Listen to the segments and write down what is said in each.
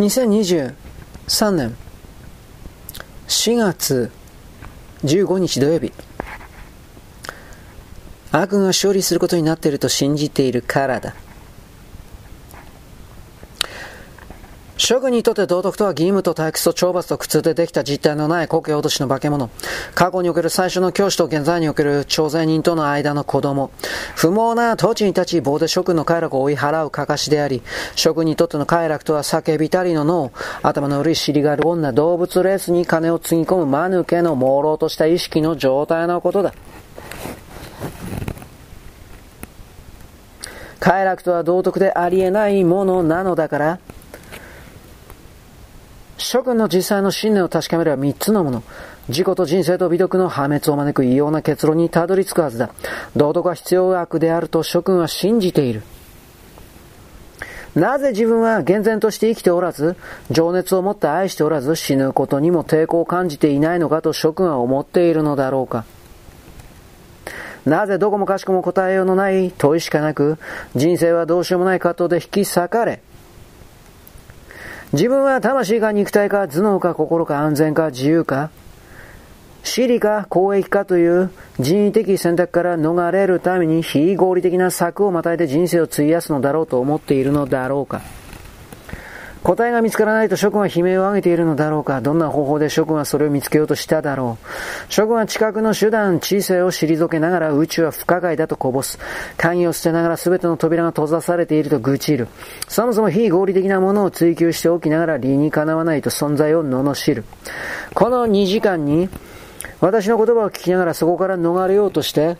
2023年4月15日土曜日。悪が勝利することになっていると信じているから。だ諸君にとって道徳とは義務と退屈と懲罰と苦痛でできた実体のない苔脅しの化け物。過去における最初の教師と現在における徴税人との間の子供。不毛な土地に立ち棒で諸君の快楽を追い払うかかしであり、諸君にとっての快楽とは叫びたりの脳、頭の悪い尻がある女、動物レースに金をつぎ込む間抜けの朦朧とした意識の状態のことだ。快楽とは道徳でありえないものなのだから、諸君の実際の信念を確かめれば3つのもの。自己と人生と美徳の破滅を招く異様な結論にたどり着くはずだ。道徳は必要悪であると諸君は信じている。なぜ自分は厳然として生きておらず、情熱を持って愛しておらず、死ぬことにも抵抗を感じていないのかと諸君は思っているのだろうか。なぜどこもかしこも答えようのない問いしかなく、人生はどうしようもない葛藤で引き裂かれ、自分は魂か肉体か頭脳か心か安全か自由か私利か公益かという人為的選択から逃れるために非合理的な策をまたいで人生を費やすのだろうと思っているのだろうか。答えが見つからないと諸君は悲鳴を上げているのだろうかどんな方法で諸君はそれを見つけようとしただろう諸君は近くの手段、知性を退けながら宇宙は不可解だとこぼす。鍵を捨てながら全ての扉が閉ざされていると愚痴る。そもそも非合理的なものを追求しておきながら理にかなわないと存在を罵る。この2時間に私の言葉を聞きながらそこから逃れようとして、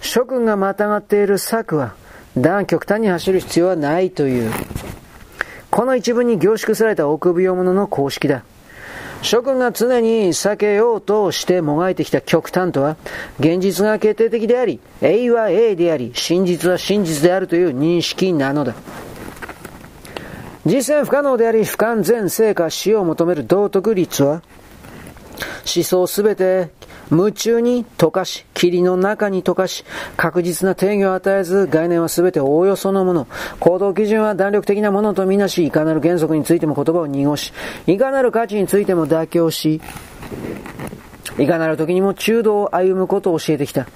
諸君がまたがっている策は、だが極端に走る必要はないという。この一文に凝縮された臆病者の公式だ。諸君が常に避けようとしてもがいてきた極端とは、現実が決定的であり、A は A であり、真実は真実であるという認識なのだ。実践不可能であり、不完全性か死を求める道徳律は、思想すべて夢中に溶かし、霧の中に溶かし、確実な定義を与えず、概念は全ておおよそのもの。行動基準は弾力的なものとみなし、いかなる原則についても言葉を濁し、いかなる価値についても妥協し、いかなる時にも中道を歩むことを教えてきた。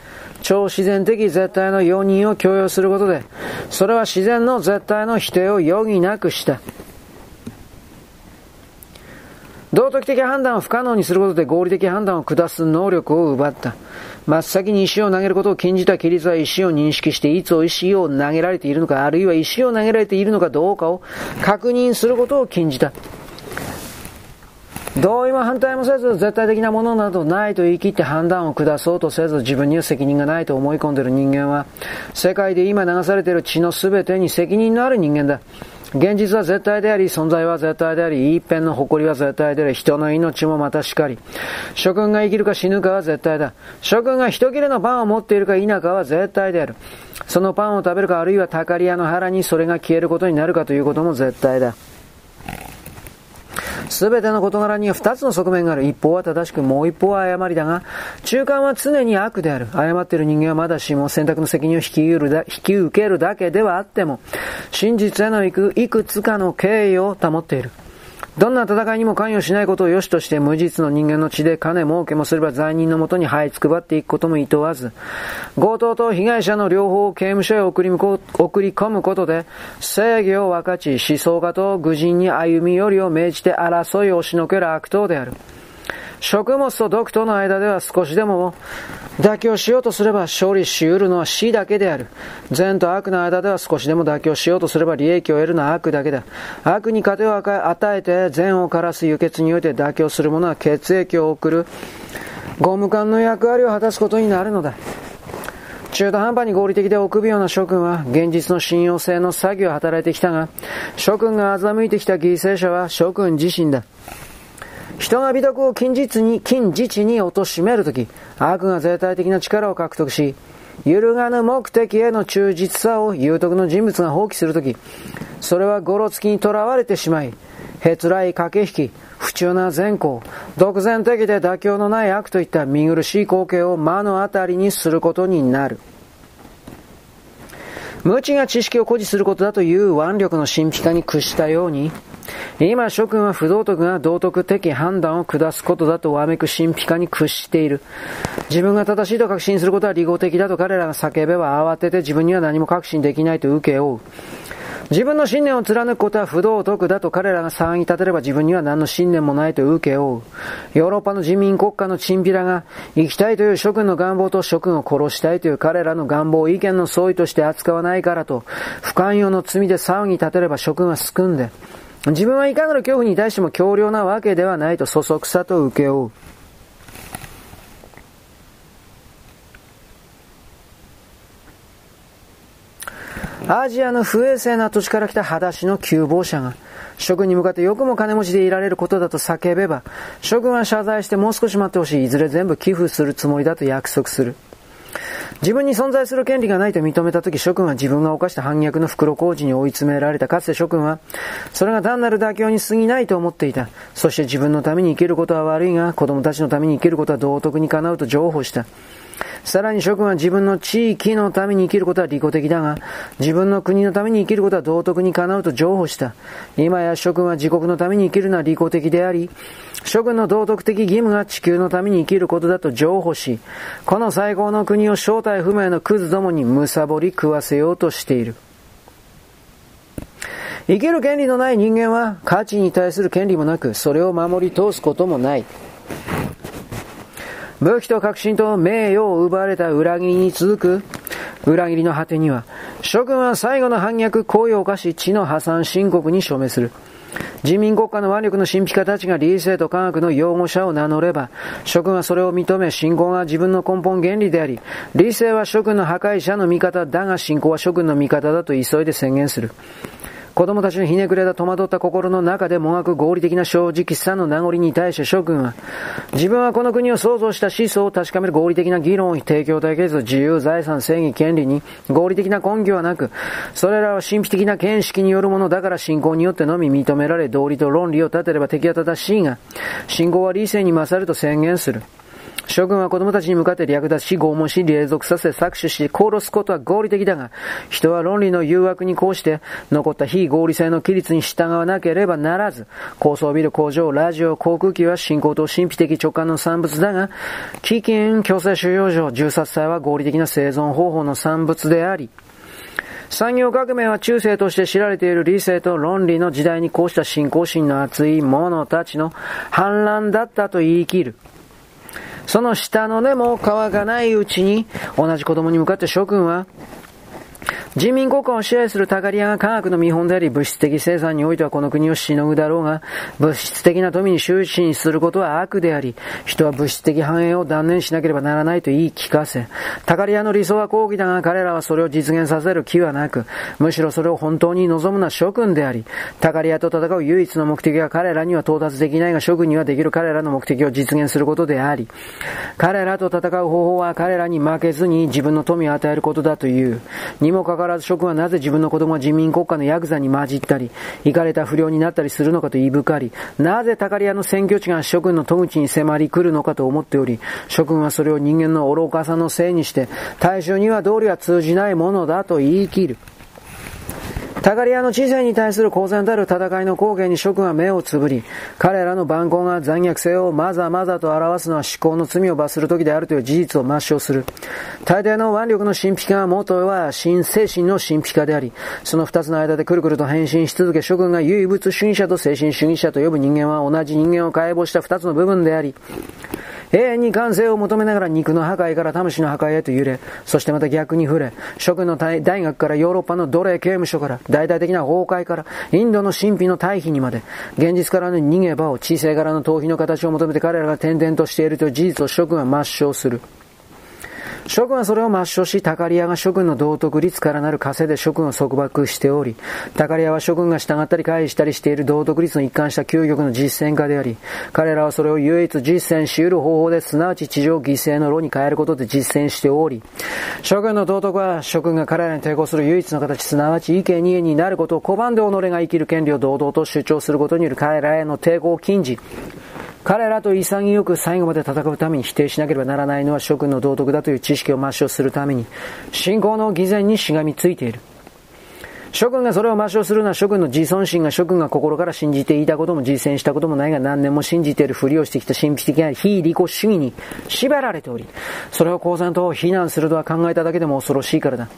超自然的絶対の容認を強要することで、それは自然の絶対の否定を余儀なくした。道徳的判断を不可能にすることで合理的判断を下す能力を奪った。真っ先に石を投げることを禁じた規律は石を認識していつ石を投げられているのか、あるいは石を投げられているのかどうかを確認することを禁じた。同意も反対もせず、絶対的なものなどないと言い切って判断を下そうとせず、自分には責任がないと思い込んでいる人間は、世界で今流されている血の全てに責任のある人間だ。現実は絶対であり、存在は絶対であり、一辺の誇りは絶対であり、人の命もまたしかり。諸君が生きるか死ぬかは絶対だ。諸君が一切れのパンを持っているか否かは絶対である。そのパンを食べるか、あるいはたかり屋の腹にそれが消えることになるかということも絶対だ。すべての事柄には二つの側面がある。一方は正しく、もう一方は誤りだが、中間は常に悪である。誤っている人間はまだしも選択の責任を引きるだ引き受けるだけではあっても、真実へのいくいくつかの敬意を保っている。どんな戦いにも関与しないことを良しとして無実の人間の血で金儲けもすれば罪人のもとに這いつくばっていくことも厭わず、強盗と被害者の両方を刑務所へ送り送り込むことで、正義を分かち、思想家と愚人に歩み寄りを命じて争いを押しのける悪党である。食物と毒との間では少しでも妥協しようとすれば勝利し得るのは死だけである。善と悪の間では少しでも妥協しようとすれば利益を得るのは悪だけだ。悪に糧を与えて善を枯らす輸血において妥協する者は血液を送るゴム管の役割を果たすことになるのだ。中途半端に合理的で臆病な諸君は現実の信用性の詐欺を働いてきたが、諸君が欺いてきた犠牲者は諸君自身だ。人が美徳を近実に、近自治に貶めるとき、悪が絶対的な力を獲得し、揺るがぬ目的への忠実さを有徳の人物が放棄するとき、それはゴロつきにとらわれてしまい、へつらい駆け引き、不中な善行、独善的で妥協のない悪といった見苦しい光景を目の当たりにすることになる。無知が知識を誇示することだという腕力の神秘化に屈したように、今諸君は不道徳が道徳的判断を下すことだとわめく神秘化に屈している。自分が正しいと確信することは利合的だと彼らが叫べば慌てて自分には何も確信できないと受け負う。自分の信念を貫くことは不道徳だと彼らが騒ぎ立てれば自分には何の信念もないと受け負う。ヨーロッパの人民国家のチンピラが生きたいという諸君の願望と諸君を殺したいという彼らの願望を意見の相違として扱わないからと、不寛容の罪で騒ぎ立てれば諸君は救んで、自分はいかなる恐怖に対しても強量なわけではないとそそくさと受け負う。アジアの不衛生な土地から来た裸足の窮乏者が、諸君に向かってよくも金持ちでいられることだと叫べば、諸君は謝罪してもう少し待ってほしい。いずれ全部寄付するつもりだと約束する。自分に存在する権利がないと認めたとき、諸君は自分が犯した反逆の袋小路に追い詰められた。かつて諸君は、それが単なる妥協に過ぎないと思っていた。そして自分のために生きることは悪いが、子供たちのために生きることは道徳にかなうと譲歩した。さらに諸君は自分の地域のために生きることは利己的だが、自分の国のために生きることは道徳にかなうと譲歩した。今や諸君は自国のために生きるのは利己的であり、諸君の道徳的義務が地球のために生きることだと譲歩し、この最高の国を正体不明のクズどもに貪り食わせようとしている。生きる権利のない人間は価値に対する権利もなく、それを守り通すこともない。武器と革新と名誉を奪われた裏切りに続く裏切りの果てには、諸君は最後の反逆行為を犯し、地の破産申告に署名する。人民国家の腕力の神秘家たちが理性と科学の擁護者を名乗れば、諸君はそれを認め、信仰が自分の根本原理であり、理性は諸君の破壊者の味方だが、信仰は諸君の味方だと急いで宣言する。子供たちのひねくれた戸惑った心の中でもがく合理的な正直さの名残に対して諸君は、自分はこの国を創造した思想を確かめる合理的な議論を提供対決、自由、財産、正義、権利に合理的な根拠はなく、それらは神秘的な見識によるものだから信仰によってのみ認められ、道理と論理を立てれば敵は正しいが、信仰は理性に勝ると宣言する。諸君は子供たちに向かって略奪し、拷問し、隷属させ、搾取し、殺すことは合理的だが、人は論理の誘惑にこうして、残った非合理性の規律に従わなければならず、高層ビル、工場、ラジオ、航空機は信仰と神秘的直感の産物だが、危険、強制収容所、銃殺罪は合理的な生存方法の産物であり、産業革命は中世として知られている理性と論理の時代にこうした信仰心の熱い者たちの反乱だったと言い切る。その下の根も皮がないうちに、同じ子供に向かって諸君は、人民国家を支配するタカリアが科学の見本であり、物質的生産においてはこの国をしのぐだろうが、物質的な富に終始することは悪であり、人は物質的繁栄を断念しなければならないと言い聞かせ、タカリアの理想は抗議だが彼らはそれを実現させる気はなく、むしろそれを本当に望むのは諸君であり、タカリアと戦う唯一の目的は彼らには到達できないが諸君にはできる彼らの目的を実現することであり、彼らと戦う方法は彼らに負けずに自分の富を与えることだという。にもかかわらず諸君はなぜ自分の子供は人民国家のヤクザに混じったり、行かれた不良になったりするのかと言い深り、なぜタカリアの選挙地が諸君の戸口に迫り来るのかと思っており、諸君はそれを人間の愚かさのせいにして、大衆には道理は通じないものだと言い切る。タガリアの知性に対する公然たる戦いの光景に諸君は目をつぶり、彼らの蛮行が残虐性をまざまざと表すのは思考の罪を罰する時であるという事実を抹消する。大抵の腕力の神秘化は元は新精神の神秘化であり、その二つの間でくるくると変身し続け、諸君が唯物主義者と精神主義者と呼ぶ人間は同じ人間を解剖した二つの部分であり、永遠に完成を求めながら肉の破壊から魂の破壊へと揺れ、そしてまた逆に触れ、諸君の大学からヨーロッパの奴隷刑務所から、大々的な崩壊から、インドの神秘の退避にまで、現実からの逃げ場を知性からの逃避の形を求めて彼らが転々としているという事実を諸君は抹消する。諸君はそれを抹消し、タカリアが諸君の道徳率からなる枷で諸君を束縛しており、タカリアは諸君が従ったり回避したりしている道徳率の一貫した究極の実践家であり、彼らはそれを唯一実践し得る方法で、すなわち地上犠牲の炉に変えることで実践しており、諸君の道徳は諸君が彼らに抵抗する唯一の形、すなわち意見二になることを拒んで己が生きる権利を堂々と主張することによる彼らへの抵抗を禁じ、彼らと潔く最後まで戦うために否定しなければならないのは諸君の道徳だという知識を抹消するために、信仰の偽善にしがみついている。諸君がそれを抹消するのは諸君の自尊心が諸君が心から信じていたことも実践したこともないが何年も信じているふりをしてきた神秘的な非利己主義に縛られており、それを公然と非難するとは考えただけでも恐ろしいからだ。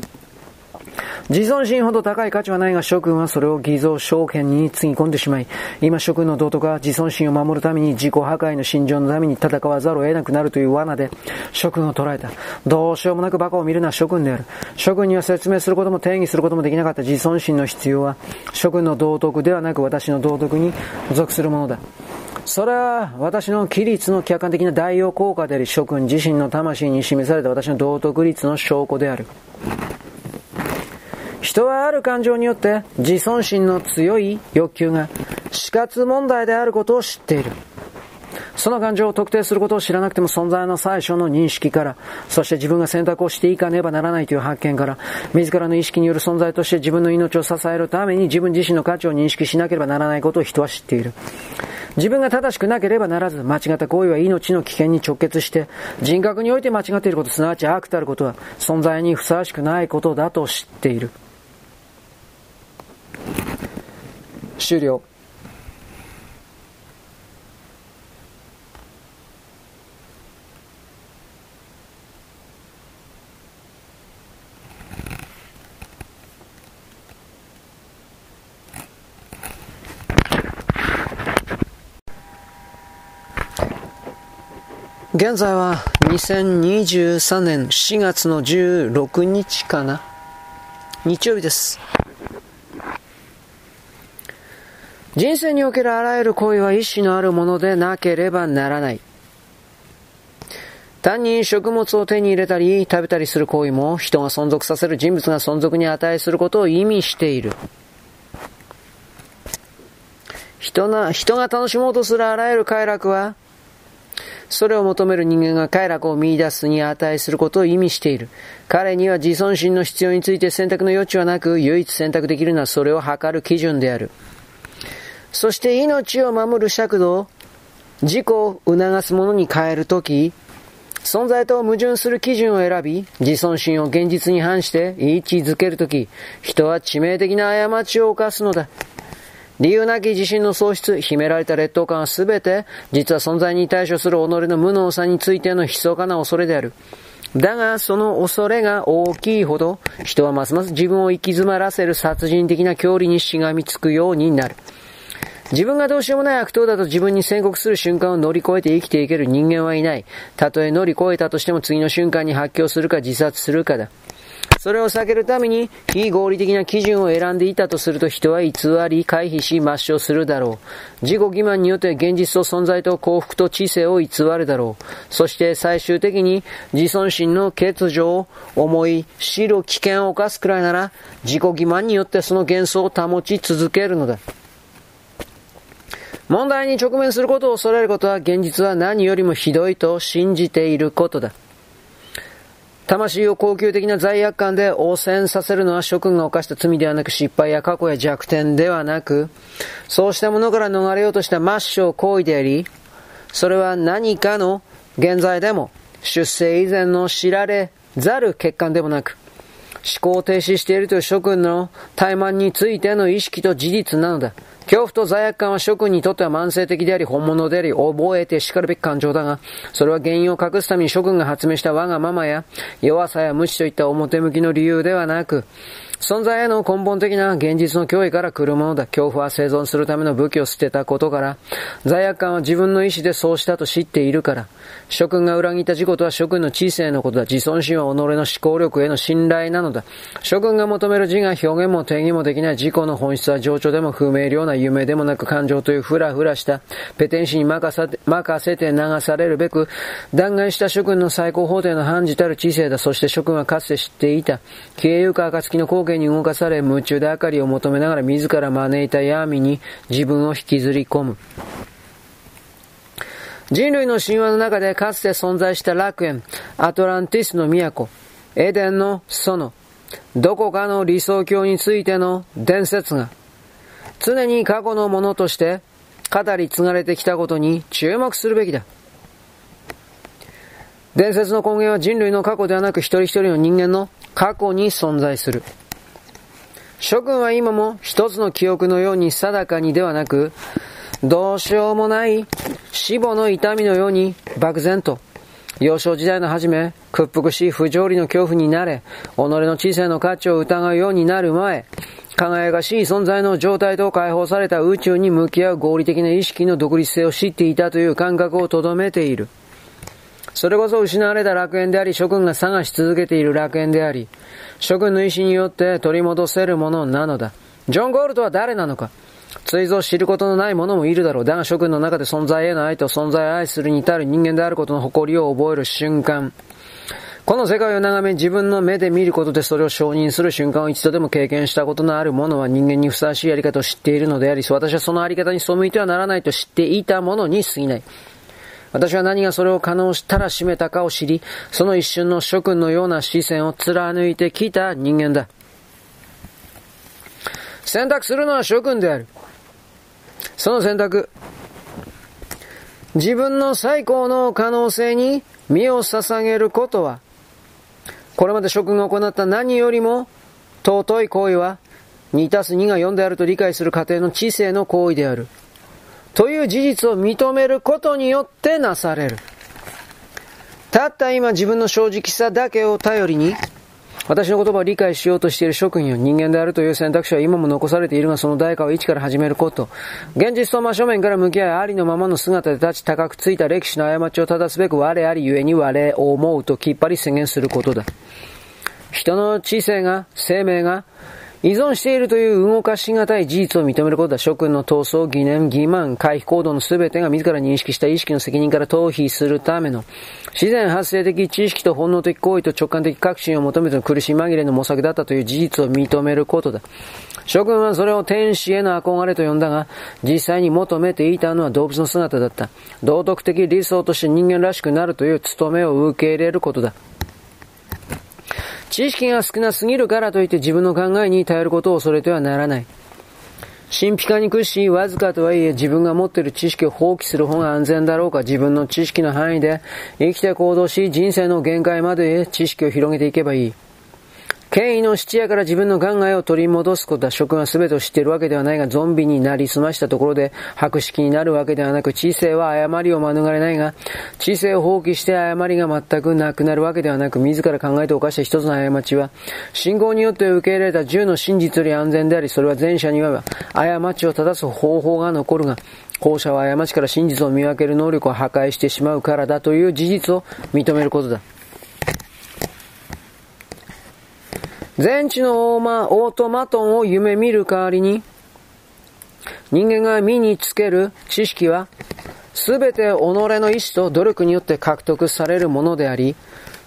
自尊心ほど高い価値はないが諸君はそれを偽造証券につぎ込んでしまい、今諸君の道徳は自尊心を守るために自己破壊の心情のために戦わざるを得なくなるという罠で諸君を捉えた。どうしようもなく馬鹿を見るのは諸君である。諸君には説明することも定義することもできなかった自尊心の必要は諸君の道徳ではなく私の道徳に属するものだ。それは私の規律の客観的な代用効果であり、諸君自身の魂に示された私の道徳律の証拠である。人はある感情によって自尊心の強い欲求が死活問題であることを知っている。その感情を特定することを知らなくても存在の最初の認識から、そして自分が選択をしていかねばならないという発見から、自らの意識による存在として自分の命を支えるために自分自身の価値を認識しなければならないことを人は知っている。自分が正しくなければならず、間違った行為は命の危険に直結して、人格において間違っていること、すなわち悪たることは、存在にふさわしくないことだと知っている。終了。現在は2023年4月の16日かな日曜日です。人生におけるあらゆる行為は意志のあるものでなければならない。単に食物を手に入れたり食べたりする行為も人が存続させる人物が存続に値することを意味している。人な人が楽しもうとするあらゆる快楽はそれを求める人間が快楽を見出すに値することを意味している。彼には自尊心の必要について選択の余地はなく、唯一選択できるのはそれを測る基準である。そして命を守る尺度を自己を促すものに変えるとき、存在と矛盾する基準を選び、自尊心を現実に反して位置づけるとき、人は致命的な過ちを犯すのだ。理由なき自信の喪失、秘められた劣等感はすべて、実は存在に対処する己の無能さについての密かな恐れである。だが、その恐れが大きいほど、人はますます自分を行き詰まらせる殺人的な距離にしがみつくようになる。自分がどうしようもない悪党だと自分に宣告する瞬間を乗り越えて生きていける人間はいない。たとえ乗り越えたとしても次の瞬間に発狂するか自殺するかだ。それを避けるために非合理的な基準を選んでいたとすると人は偽り、回避し、抹消するだろう。自己欺瞞によって現実と存在と幸福と知性を偽るだろう。そして最終的に自尊心の欠如を思い、知る危険を犯すくらいなら自己欺瞞によってその幻想を保ち続けるのだ。問題に直面することを恐れることは現実は何よりもひどいと信じていることだ。魂を高級的な罪悪感で汚染させるのは諸君が犯した罪ではなく失敗や過去や弱点ではなく、そうしたものから逃れようとした抹消行為であり、それは何かの現在でも出生以前の知られざる欠陥でもなく、思考停止しているという諸君の怠慢についての意識と事実なのだ。恐怖と罪悪感は諸君にとっては慢性的であり、本物であり、覚えて叱るべき感情だが、それは原因を隠すために諸君が発明した我がままや、弱さや無知といった表向きの理由ではなく、存在への根本的な現実の脅威から来るものだ。恐怖は生存するための武器を捨てたことから、罪悪感は自分の意志でそうしたと知っているから、諸君が裏切った事故とは諸君の知性のことだ。自尊心は己の思考力への信頼なのだ。諸君が求める自我表現も定義もできない自己の本質は情緒でも不明瞭な夢でもなく感情というふらふらしたペテン師に任さ任せて流されるべく、弾劾した諸君の最高法廷の判事たる知性だ。そして諸君はかつて知っていた。消えゆく暁の光景に動かされ、夢中で明かりを求めながら自ら招いた闇に自分を引きずり込む。人類の神話の中でかつて存在した楽園、アトランティスの都、エデンの園、どこかの理想郷についての伝説が、常に過去のものとして語り継がれてきたことに注目するべきだ。伝説の根源は人類の過去ではなく一人一人の人間の過去に存在する。諸君は今も一つの記憶のように定かにではなく、どうしようもない死母の痛みのように漠然と、幼少時代の初め、屈服し不条理の恐怖になれ、己の知性の価値を疑うようになる前、輝かしい存在の状態と解放された宇宙に向き合う合理的な意識の独立性を知っていたという感覚をとどめている。それこそ失われた楽園であり、諸君が探し続けている楽園であり、諸君の意志によって取り戻せるものなのだ。ジョン・ゴールドは誰なのか？追贈知ることのない者もいるだろう。だが諸君の中で存在への愛と存在を愛するに至る人間であることの誇りを覚える瞬間。この世界を眺め自分の目で見ることでそれを承認する瞬間を一度でも経験したことのある者は人間にふさわしいやり方を知っているのであり、私はそのあり方に背いてはならないと知っていた者に過ぎない。私は何がそれを可能したら締めたかを知り、その一瞬の諸君のような視線を貫いてきた人間だ。選択するのは諸君である。その選択。自分の最高の可能性に身を捧げることは、これまで諸君が行った何よりも尊い行為は、2たす2が4であると理解する過程の知性の行為である。という事実を認めることによってなされる。たった今自分の正直さだけを頼りに、私の言葉を理解しようとしている諸君よ人間であるという選択肢は今も残されているがその代価を一から始めること。現実と真正面から向き合いありのままの姿で立ち高くついた歴史の過ちを正すべく我ありゆえに我を思うときっぱり宣言することだ。人の知性が、生命が、依存しているという動かしがたい事実を認めることは諸君の闘争、疑念、欺瞞、回避行動の全てが自ら認識した意識の責任から逃避するための自然発生的知識と本能的行為と直感的確信を求めての苦し紛れの模索だったという事実を認めることだ。諸君はそれを天使への憧れと呼んだが、実際に求めていたのは動物の姿だった。道徳的理想として人間らしくなるという務めを受け入れることだ。知識が少なすぎるからといって自分の考えに頼ることを恐れてはならない。神秘化に屈し、わずかとはいえ自分が持っている知識を放棄する方が安全だろうか自分の知識の範囲で生きて行動し人生の限界まで知識を広げていけばいい。権威の質屋から自分の考えを取り戻すことは職が全てを知っているわけではないが、ゾンビになりすましたところで白色になるわけではなく、知性は誤りを免れないが、知性を放棄して誤りが全くなくなるわけではなく、自ら考えて犯した一つの過ちは、信号によって受け入れた10の真実より安全であり、それは前者には過ちを正す方法が残るが、後者は過ちから真実を見分ける能力を破壊してしまうからだという事実を認めることだ。全知のオーマオートマトンを夢見る代わりに、人間が身につける知識は、すべて己の意志と努力によって獲得されるものであり、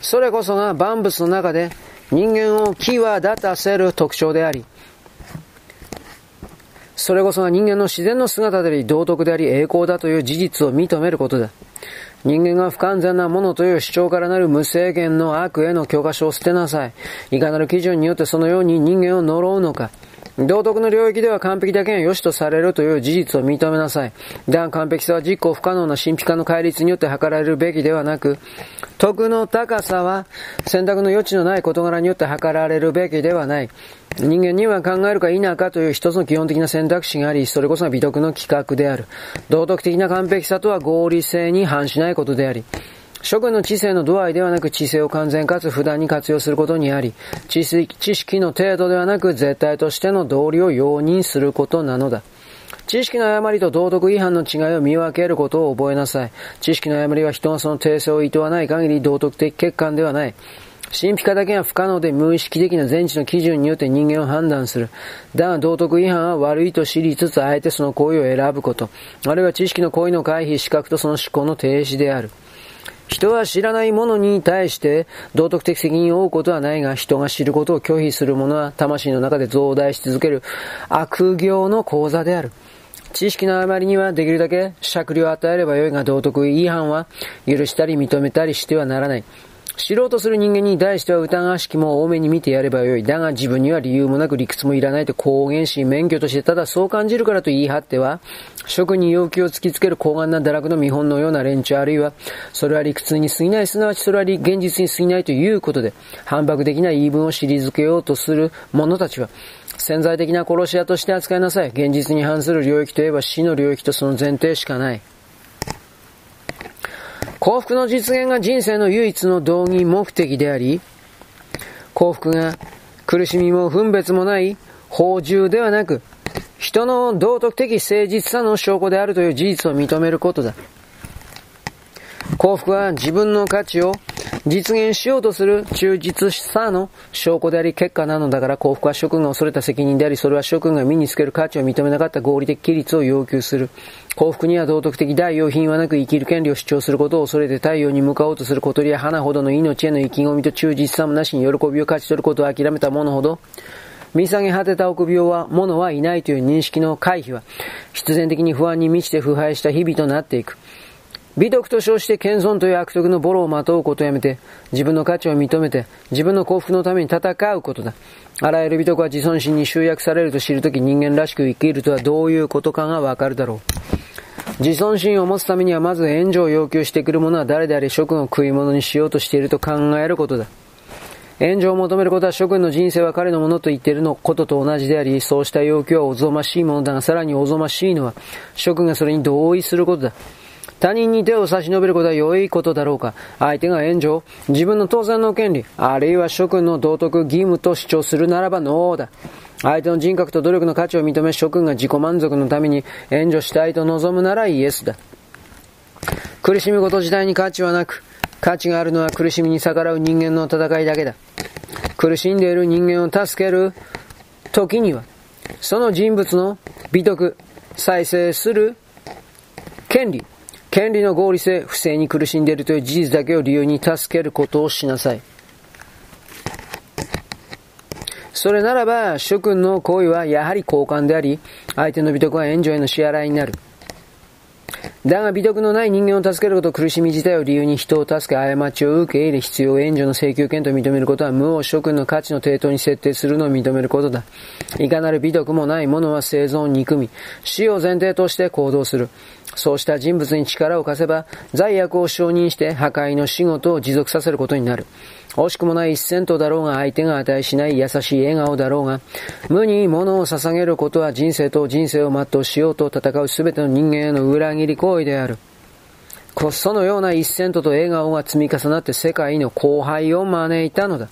それこそが万物の中で人間を際立たせる特徴であり、それこそが人間の自然の姿であり、道徳であり、栄光だという事実を認めることだ。人間が不完全なものという主張からなる無制限の悪への教科書を捨てなさい。いかなる基準によってそのように人間を呪うのか。道徳の領域では完璧だけが良しとされるという事実を認めなさい。だが完璧さは実行不可能な神秘化の戒律によって測られるべきではなく、徳の高さは選択の余地のない事柄によって測られるべきではない。人間には考えるか否かという一つの基本的な選択肢があり、それこそが美徳の企画である。道徳的な完璧さとは合理性に反しないことであり、諸君の知性の度合いではなく知性を完全かつ普段に活用することにあり、知識の程度ではなく絶対としての道理を容認することなのだ。知識の誤りと道徳違反の違いを見分けることを覚えなさい。知識の誤りは人がその訂正を厭わない限り道徳的欠陥ではない。神秘化だけが不可能で無意識的な全知の基準によって人間を判断する。だが道徳違反は悪いと知りつつあえてその行為を選ぶこと。あるいは知識の行為の回避、資格とその思考の停止である。人は知らないものに対して道徳的責任を負うことはないが、人が知ることを拒否する者は魂の中で増大し続ける悪行の講座である。知識のあまりにはできるだけ酌量を与えればよいが道徳違反は許したり認めたりしてはならない。知ろうとする人間に対しては疑わしきも多めに見てやればよい。だが自分には理由もなく理屈もいらないと公言し、免許としてただそう感じるからと言い張っては、職に要求を突きつける高顔な堕落の見本のような連中あるいは、それは理屈に過ぎない、すなわちそれは現実に過ぎないということで、反駁的な言い分を退けようとする者たちは、潜在的な殺し屋として扱いなさい。現実に反する領域といえば死の領域とその前提しかない。幸福の実現が人生の唯一の道義目的であり、幸福が苦しみも分別もない法獣ではなく、人の道徳的誠実さの証拠であるという事実を認めることだ。幸福は自分の価値を実現しようとする忠実さの証拠であり結果なのだから幸福は諸君が恐れた責任であり、それは諸君が身につける価値を認めなかった合理的規律を要求する。幸福には道徳的代用品はなく生きる権利を主張することを恐れて太陽に向かおうとする小鳥や花ほどの命への意気込みと忠実さもなしに喜びを勝ち取ることを諦めた者ほど、見下げ果てた臆病は、者はいないという認識の回避は、必然的に不安に満ちて腐敗した日々となっていく。美徳と称して謙遜という悪徳のボロをまとうことをやめて、自分の価値を認めて、自分の幸福のために戦うことだ。あらゆる美徳は自尊心に集約されると知るとき人間らしく生きるとはどういうことかがわかるだろう。自尊心を持つためにはまず援助を要求してくる者は誰であり諸君を食い物にしようとしていると考えることだ。援助を求めることは諸君の人生は彼のものと言っているのことと同じであり、そうした要求はおぞましいものだが、さらにおぞましいのは、諸君がそれに同意することだ。他人に手を差し伸べることは良いことだろうか？相手が援助自分の当然の権利、あるいは諸君の道徳義務と主張するならばノーだ。相手の人格と努力の価値を認め諸君が自己満足のために援助したいと望むならイエスだ。苦しむこと自体に価値はなく、価値があるのは苦しみに逆らう人間の戦いだけだ。苦しんでいる人間を助ける時には、その人物の美徳、再生する権利、権利の合理性、不正に苦しんでいるという事実だけを理由に助けることをしなさい。それならば、諸君の行為はやはり交換であり、相手の美徳は援助への支払いになる。だが美徳のない人間を助けること苦しみ自体を理由に人を助け過ちを受け入れ必要援助の請求権と認めることは無を諸君の価値の抵当に設定するのを認めることだ。いかなる美徳もない者は生存を憎み、死を前提として行動する。そうした人物に力を貸せば、罪悪を承認して破壊の仕事を持続させることになる。惜しくもない一戦闘だろうが、相手が値しない優しい笑顔だろうが、無に物を捧げることは人生と人生を全うしようと戦う全ての人間への裏切り行為である。そのような一戦闘と笑顔が積み重なって世界の荒廃を招いたのだ。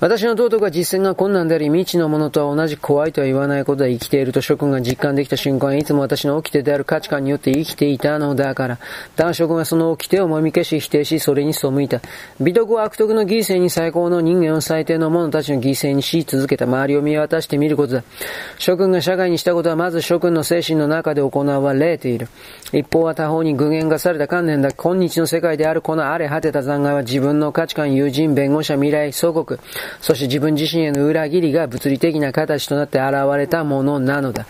私の道徳は実践が困難であり、未知のものとは同じ怖いとは言わないことで生きていると諸君が実感できた瞬間、いつも私の掟である価値観によって生きていたのだから。だが諸君はその掟をもみ消し否定し、それに背いた。美徳は悪徳の犠牲に最高の人間を最低の者たちの犠牲にし続けた周りを見渡してみることだ。諸君が社会にしたことはまず諸君の精神の中で行われている。一方は他方に具現化された観念だ。今日の世界であるこの荒れ果てた残骸は自分の価値観、友人、弁護者、未来、祖国、そして自分自身への裏切りが物理的な形となって現れたものなのだ。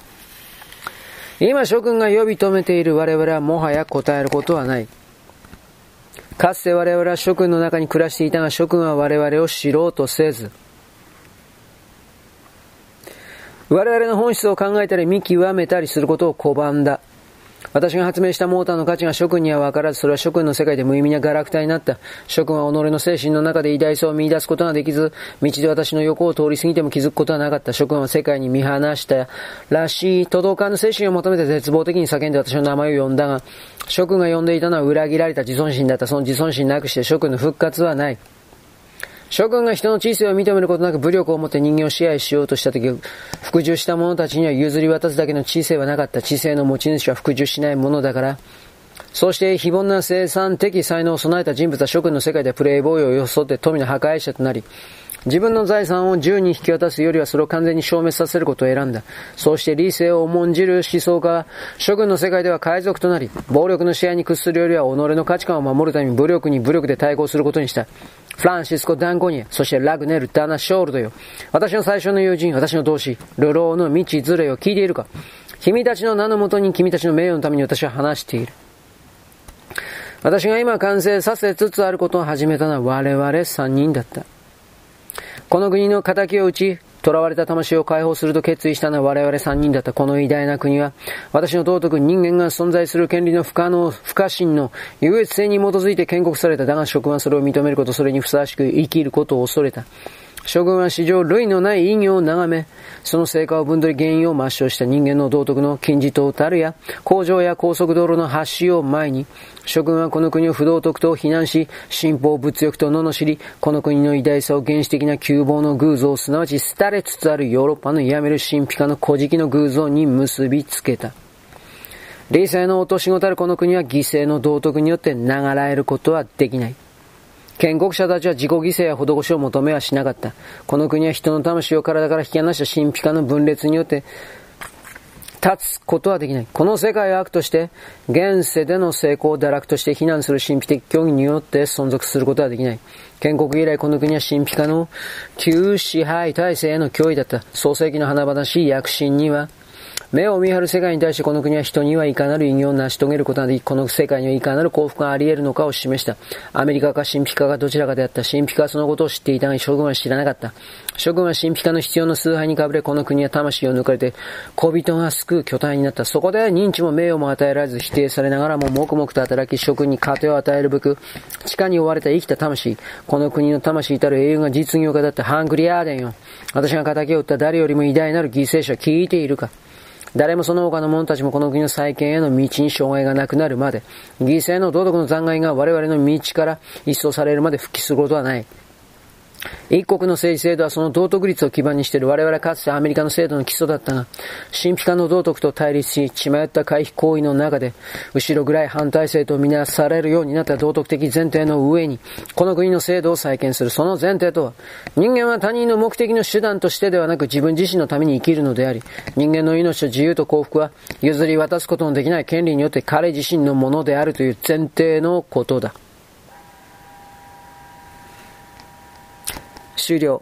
今諸君が呼び止めている我々はもはや答えることはない。かつて我々は諸君の中に暮らしていたが諸君は我々を知ろうとせず、我々の本質を考えたり見極めたりすることを拒んだ。私が発明したモーターの価値が諸君には分からず、それは諸君の世界で無意味なガラクタになった。諸君は己の精神の中で偉大さを見出すことができず、道で私の横を通り過ぎても気づくことはなかった。諸君は世界に見放したらしい、届かぬ精神を求めて絶望的に叫んで私の名前を呼んだが、諸君が呼んでいたのは裏切られた自尊心だった。その自尊心なくして諸君の復活はない。諸君が人の知性を認めることなく武力を持って人間を支配しようとしたとき、服従した者たちには譲り渡すだけの知性はなかった。知性の持ち主は服従しないものだから、そして非凡な生産的才能を備えた人物は諸君の世界でプレイボーイを装って富の破壊者となり、自分の財産を銃に引き渡すよりはそれを完全に消滅させることを選んだ。そうして理性を重んじる思想家は、諸君の世界では海賊となり、暴力の支配に屈するよりは己の価値観を守るために武力に武力で対抗することにした。フランシスコ・ダンゴニエ、そしてラグネル・ダナ・ショールドよ。私の最初の友人、私の同志、流浪の道ずれを聞いているか君たちの名のもとに君たちの名誉のために私は話している。私が今完成させつつあることを始めたのは我々三人だった。この国の仇を打ち、囚われた魂を解放すると決意したのは我々三人だったこの偉大な国は、私の道徳人間が存在する権利の不可能、不可侵の優越性に基づいて建国された。だが職はそれを認めること、それにふさわしく生きることを恐れた。諸君は史上類のない異業を眺め、その成果を分取り原因を抹消した人間の道徳の金字塔たるや、工場や高速道路の橋を前に、諸君はこの国を不道徳と非難し、信奉物欲と罵り、この国の偉大さを原始的な窮乏の偶像、すなわち廃れつつあるヨーロッパのやめる神秘家の古事記の偶像に結びつけた。理性の落とし子たるこの国は犠牲の道徳によって流らえることはできない。建国者たちは自己犠牲や施しを求めはしなかった。この国は人の魂を体から引き離した神秘化の分裂によって立つことはできない。この世界を悪として、現世での成功を堕落として非難する神秘的教義によって存続することはできない。建国以来この国は神秘化の旧支配体制への脅威だった。創世紀の華々しい躍進には、目を見張る世界に対してこの国は人にはいかなる偉業を成し遂げることができ、この世界にはいかなる幸福があり得るのかを示した。アメリカか神秘家かどちらかであった。神秘家はそのことを知っていたが、諸軍は知らなかった。諸軍は神秘家の必要の崇拝にかぶれ、この国は魂を抜かれて、小人が救う巨体になった。そこで認知も名誉も与えられず、否定されながらも黙々と働き、諸君に糧を与えるべく、地下に追われた生きた魂、この国の魂たる英雄が実業家だったハングリアーデンよ。私が仇を撃った誰よりも偉大なる犠牲者聞いているか。誰もその他の者たちもこの国の再建への道に障害がなくなるまで、犠牲の道徳の残骸が我々の道から一掃されるまで復帰することはない。一国の政治制度はその道徳率を基盤にしている我々かつてアメリカの制度の基礎だったが、神秘化の道徳と対立し、血迷った回避行為の中で、後ろぐらい反体制とみなされるようになった道徳的前提の上に、この国の制度を再建する。その前提とは、人間は他人の目的の手段としてではなく自分自身のために生きるのであり、人間の命と自由と幸福は譲り渡すことのできない権利によって彼自身のものであるという前提のことだ。終了。